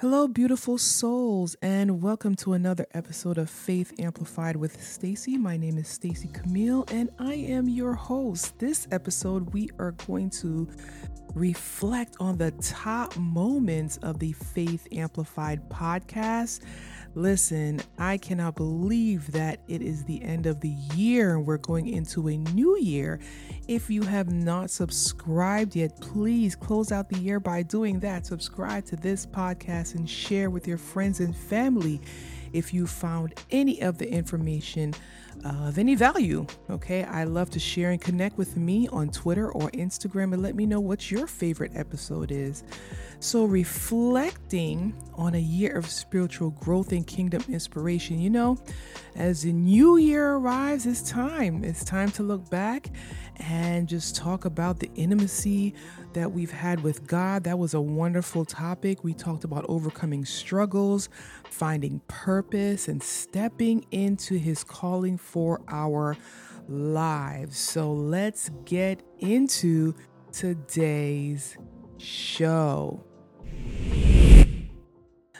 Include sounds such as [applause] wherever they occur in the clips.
Hello, beautiful souls, and welcome to another episode of Faith Amplified with Stacy. My name is Stacy Camille, and I am your host. This episode, we are going to reflect on the top moments of the Faith Amplified podcast. Listen, I cannot believe that it is the end of the year and we're going into a new year. If you have not subscribed yet, please close out the year by doing that. Subscribe to this podcast and share with your friends and family if you found any of the information uh, of any value. Okay, I love to share and connect with me on Twitter or Instagram and let me know what your favorite episode is. So, reflecting on a year of spiritual growth and kingdom inspiration, you know, as the new year arrives, it's time. It's time to look back and just talk about the intimacy that we've had with God. That was a wonderful topic. We talked about overcoming struggles, finding purpose, and stepping into His calling for our lives. So let's get into today's show.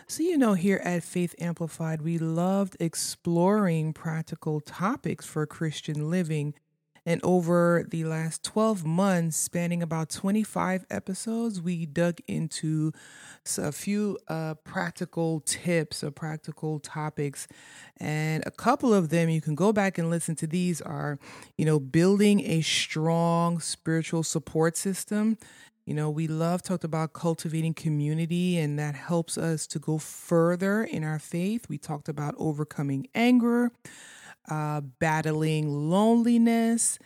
So, you know, here at Faith Amplified, we loved exploring practical topics for Christian living and over the last 12 months, spanning about 25 episodes, we dug into a few uh, practical tips or practical topics. And a couple of them, you can go back and listen to these, are, you know, building a strong spiritual support system. You know, we love talked about cultivating community, and that helps us to go further in our faith. We talked about overcoming anger uh, battling loneliness,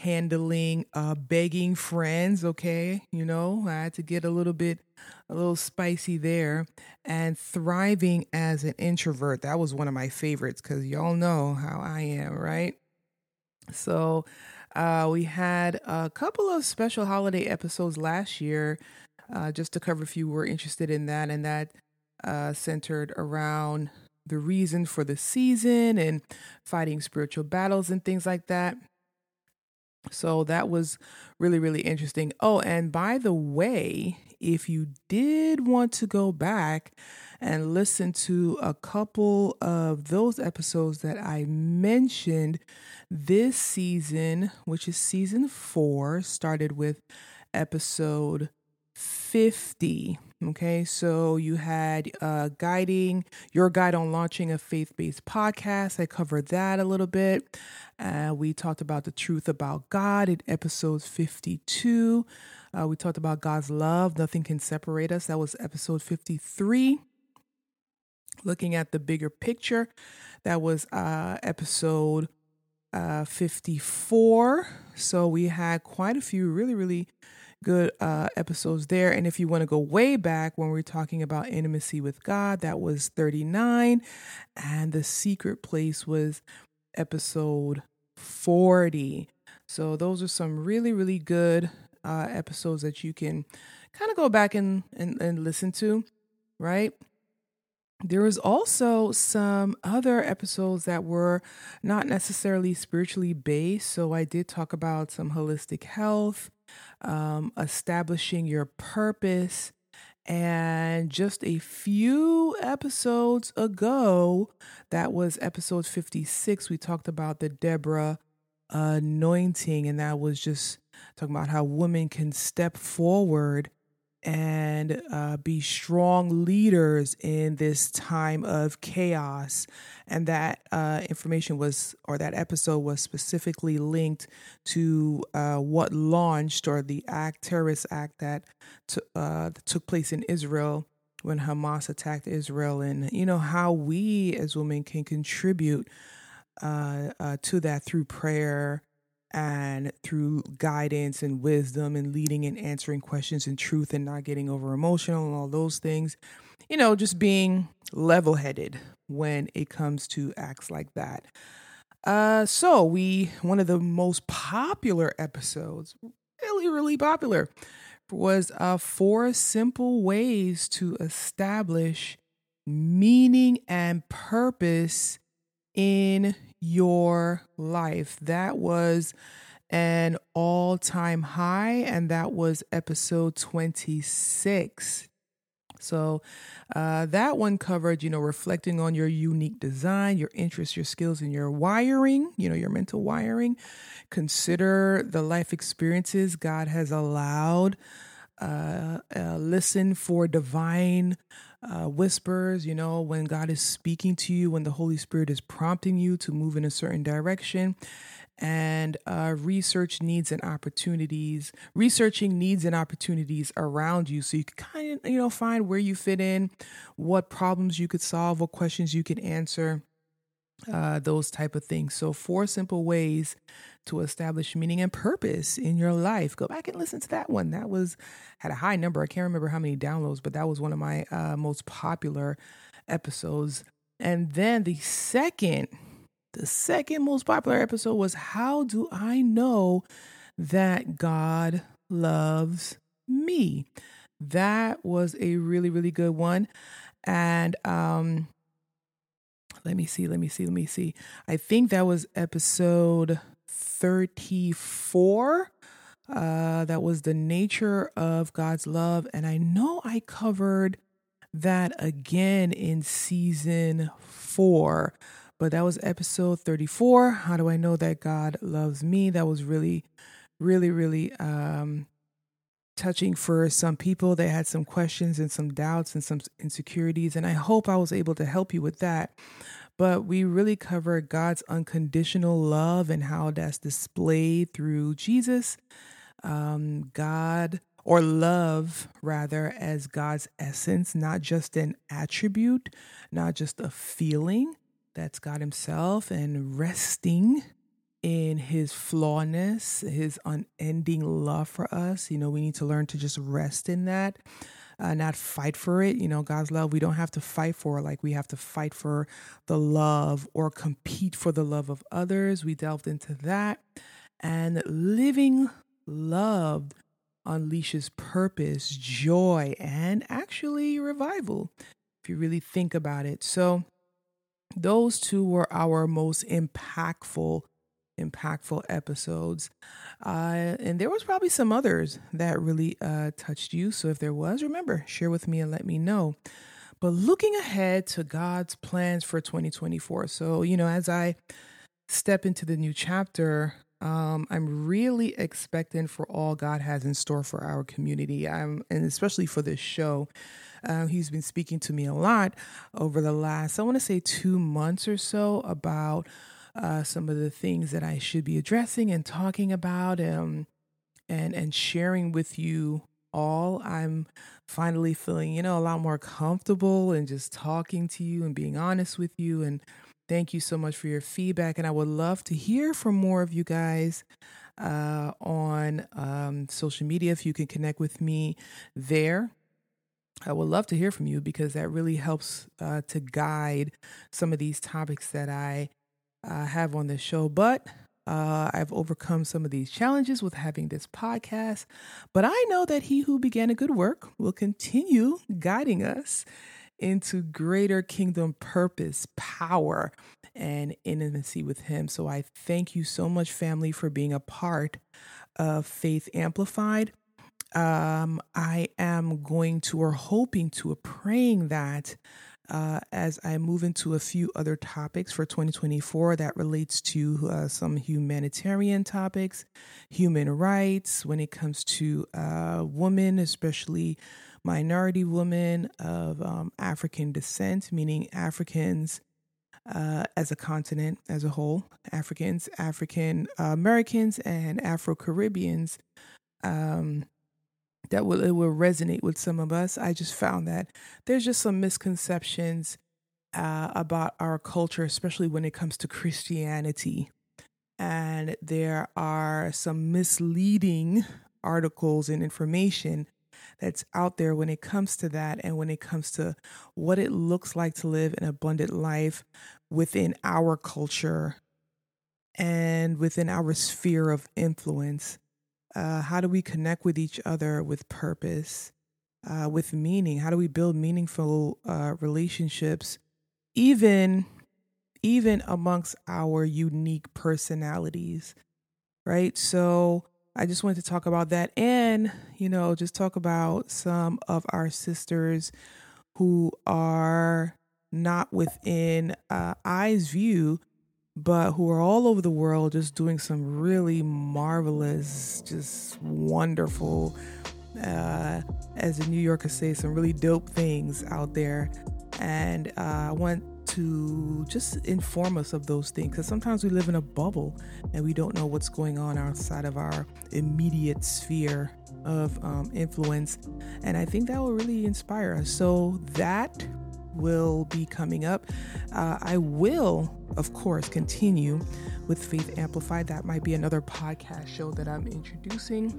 handling uh, begging friends. Okay, you know, I had to get a little bit, a little spicy there, and thriving as an introvert. That was one of my favorites because y'all know how I am, right? So, uh, we had a couple of special holiday episodes last year, uh, just to cover if you were interested in that, and that uh, centered around the reason for the season and fighting spiritual battles and things like that. So that was really, really interesting. Oh, and by the way, if you did want to go back and listen to a couple of those episodes that I mentioned this season, which is season four, started with episode 50. Okay, so you had uh, guiding your guide on launching a faith based podcast. I covered that a little bit. Uh, we talked about the truth about God in episode 52. Uh, we talked about God's love, nothing can separate us. That was episode 53. Looking at the bigger picture, that was uh, episode uh, 54. So we had quite a few really, really good uh, episodes there. And if you want to go way back when we are talking about intimacy with God, that was 39. And the secret place was episode 40. So those are some really, really good uh, episodes that you can kind of go back and, and, and listen to, right? There was also some other episodes that were not necessarily spiritually based. So I did talk about some holistic health, um, establishing your purpose. And just a few episodes ago, that was episode 56, we talked about the Deborah anointing. And that was just talking about how women can step forward and uh, be strong leaders in this time of chaos. And that uh, information was, or that episode was specifically linked to uh, what launched, or the act, terrorist act that t- uh, took place in Israel when Hamas attacked Israel, and you know how we as women can contribute uh, uh, to that through prayer and through guidance and wisdom and leading and answering questions in truth and not getting over emotional and all those things. You know, just being level headed when it comes to acts like that. Uh, so we one of the most popular episodes, really, really popular, was uh, four simple ways to establish meaning and purpose in your life. That was an all time high, and that was episode 26. So uh, that one covered, you know, reflecting on your unique design, your interests, your skills, and your wiring, you know, your mental wiring. Consider the life experiences God has allowed. Uh, uh, listen for divine uh, whispers, you know, when God is speaking to you, when the Holy Spirit is prompting you to move in a certain direction and uh, research needs and opportunities, researching needs and opportunities around you so you can kind of, you know, find where you fit in, what problems you could solve, what questions you could answer, uh, those type of things. So, four simple ways to establish meaning and purpose in your life. Go back and listen to that one. That was had a high number. I can't remember how many downloads, but that was one of my uh, most popular episodes. And then the second the second most popular episode was How Do I Know That God Loves Me? That was a really, really good one. And um, let me see, let me see, let me see. I think that was episode 34. Uh, that was the nature of God's love. And I know I covered that again in season four but that was episode 34. How do I know that God loves me? That was really, really, really um, touching for some people. They had some questions and some doubts and some insecurities. And I hope I was able to help you with that. But we really cover God's unconditional love and how that's displayed through Jesus. Um, God or love rather as God's essence, not just an attribute, not just a feeling, that's God Himself and resting in His flawness, His unending love for us. You know, we need to learn to just rest in that. Uh, not fight for it. You know, God's love, we don't have to fight for like we have to fight for the love or compete for the love of others. We delved into that. And living loved unleashes purpose, joy, and actually revival, if you really think about it. So, those two were our most impactful impactful episodes. Uh, and there was probably some others that really uh, touched you. So if there was remember share with me and let me know. But looking ahead to god's plans for 2024 so you know as i step into the new chapter um, i'm really expecting for all god has in store for our community. I'm and especially for this show. Uh, he's been speaking to me a lot over the last, I want to say, two months or so about uh, some of the things that I should be addressing and talking about um, and, and sharing with you all. I'm finally feeling, you know, a lot more comfortable and just talking to you and being honest with you. And thank you so much for your feedback. And I would love to hear from more of you guys uh, on um, social media if you can connect with me there. I would love to hear from you because that really helps uh, to guide some of these topics that I uh, have on this show. But uh, I've overcome some of these challenges with having this podcast. But I know that he who began a good work will continue guiding us into greater kingdom purpose, power, and intimacy with him. So I thank you so much, family, for being a part of Faith Amplified um, I am going to, or hoping to, or praying that uh, as I move into a few other topics for 2024 that relates to uh, some humanitarian topics, human rights, when it comes to uh, women, especially minority women of um, African descent, meaning Africans. Uh, as a continent as a whole, Africans, African Americans, and Afro Caribbeans um, that will it will resonate with some of us. I just found that there's just some misconceptions uh, about our culture, especially when it comes to Christianity, and there are some misleading articles and information that's out there when it comes to that and when it comes to what it looks like to live an abundant life within our culture and within our sphere of influence. Uh, how do we connect with each other with purpose, uh, with meaning? How do we build meaningful uh, relationships, even even amongst our unique personalities? Right. So I just wanted to talk about that and, you know, just talk about some of our sisters who are not within uh, eyes view, but who are all over the world just doing some really marvelous, just wonderful, uh, as the New Yorkers say, some really dope things out there. And uh, I want to just inform us of those things because sometimes we live in a bubble and we don't know what's going on outside of our immediate sphere of um, influence. And I think that will really inspire us. So that will be coming up. Uh, I will, of course, continue with Faith Amplified. That might be another podcast show that I'm introducing.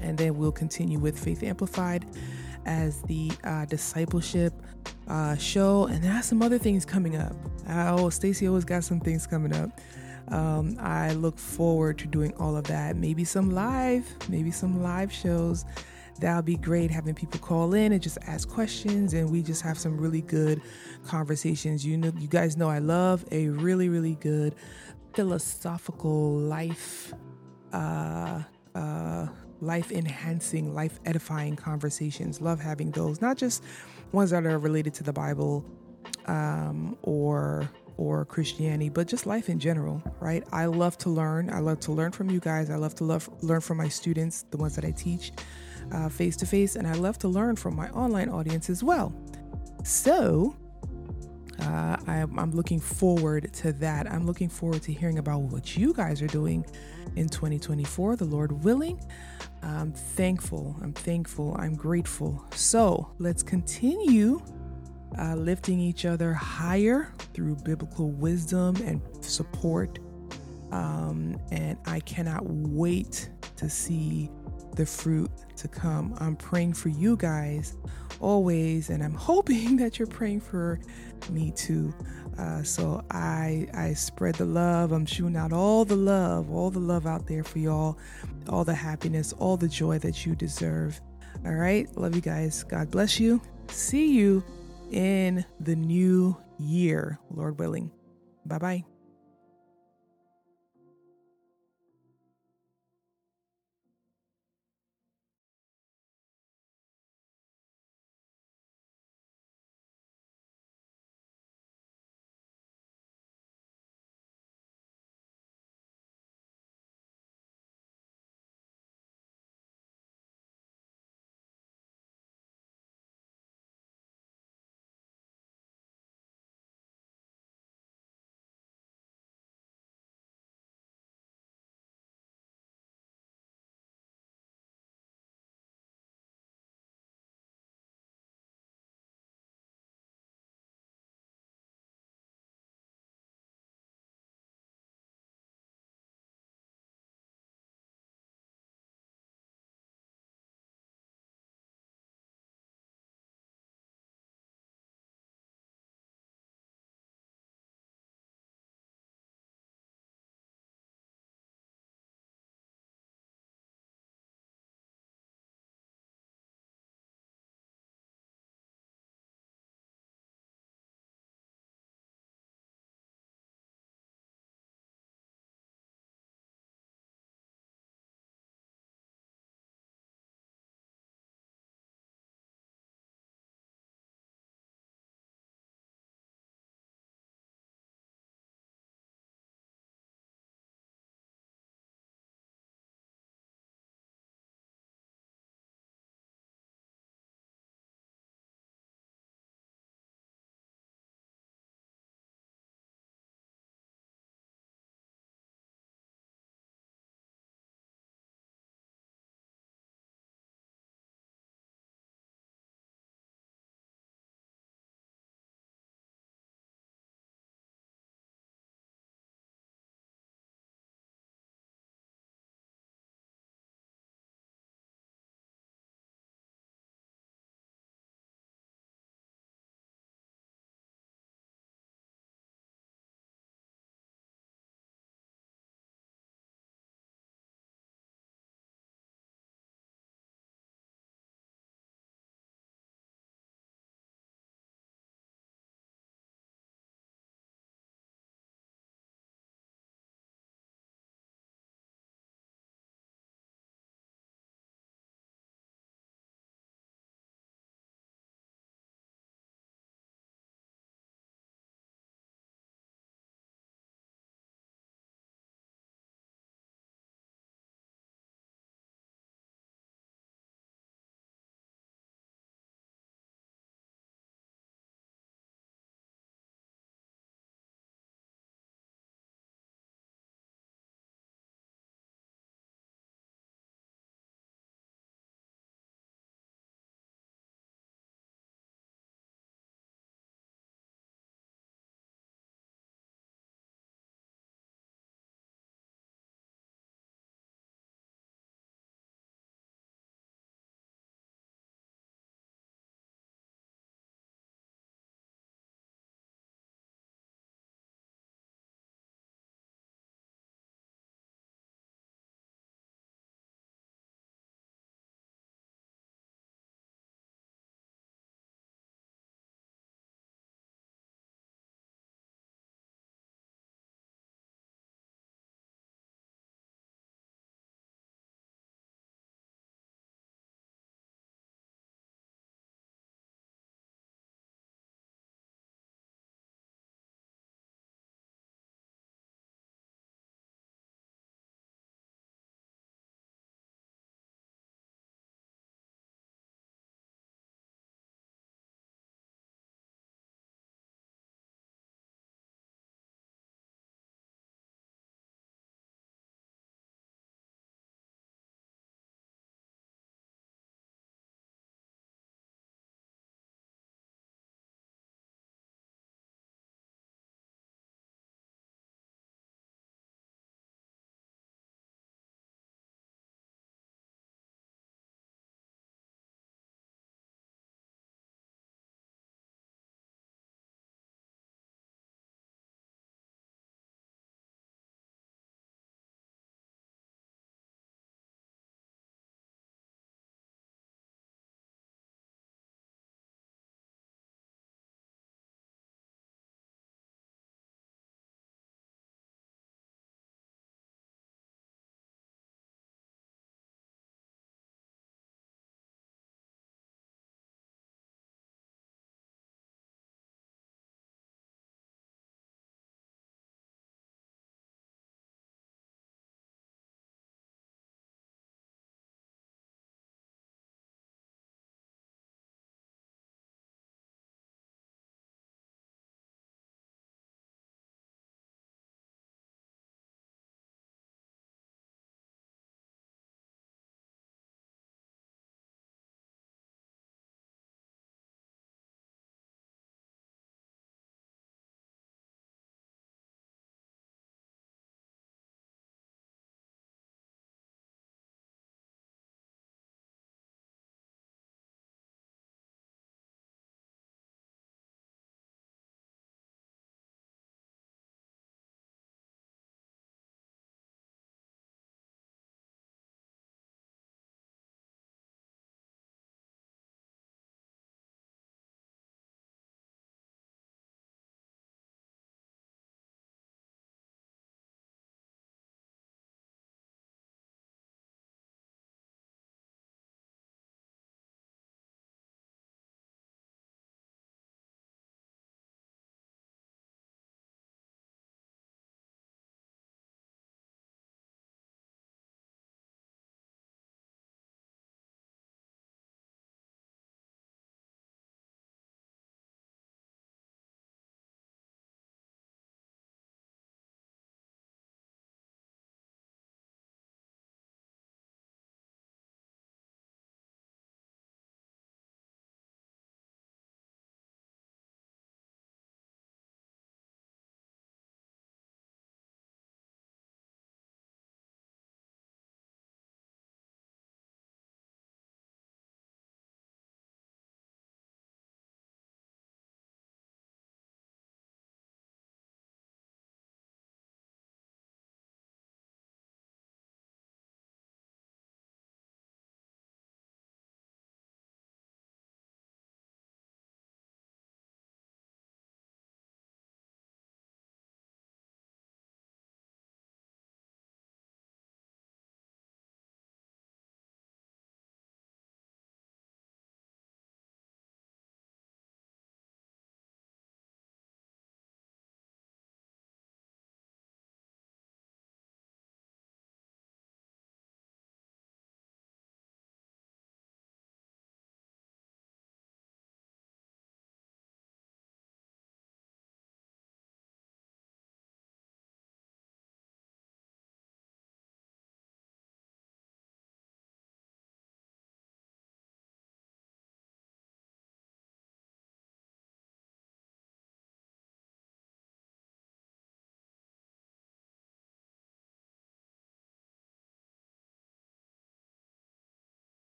And then we'll continue with Faith Amplified as the uh, discipleship uh, show, and there are some other things coming up. Oh, Stacy always got some things coming up. Um, I look forward to doing all of that. Maybe some live, maybe some live shows. That'll be great having people call in and just ask questions, and we just have some really good conversations. You know, you guys know I love a really, really good philosophical life. Uh, uh, life enhancing, life edifying conversations. Love having those, not just ones that are related to the Bible um, or or Christianity, but just life in general, right? I love to learn. I love to learn from you guys. I love to love learn from my students, the ones that I teach face to face, and I love to learn from my online audience as well. So, uh, I, I'm looking forward to that. I'm looking forward to hearing about what you guys are doing in 2024, the Lord willing. I'm thankful. I'm thankful. I'm grateful. So let's continue uh, lifting each other higher through biblical wisdom and support. Um, and I cannot wait to see the fruit to come. I'm praying for you guys always, and I'm [laughs] hoping that you're praying for me too. Uh, so I I spread the love. I'm shooting out all the love, all the love out there for y'all, all the happiness, all the joy that you deserve. All right, love you guys. God bless you. See you in the new year, Lord willing. Bye bye.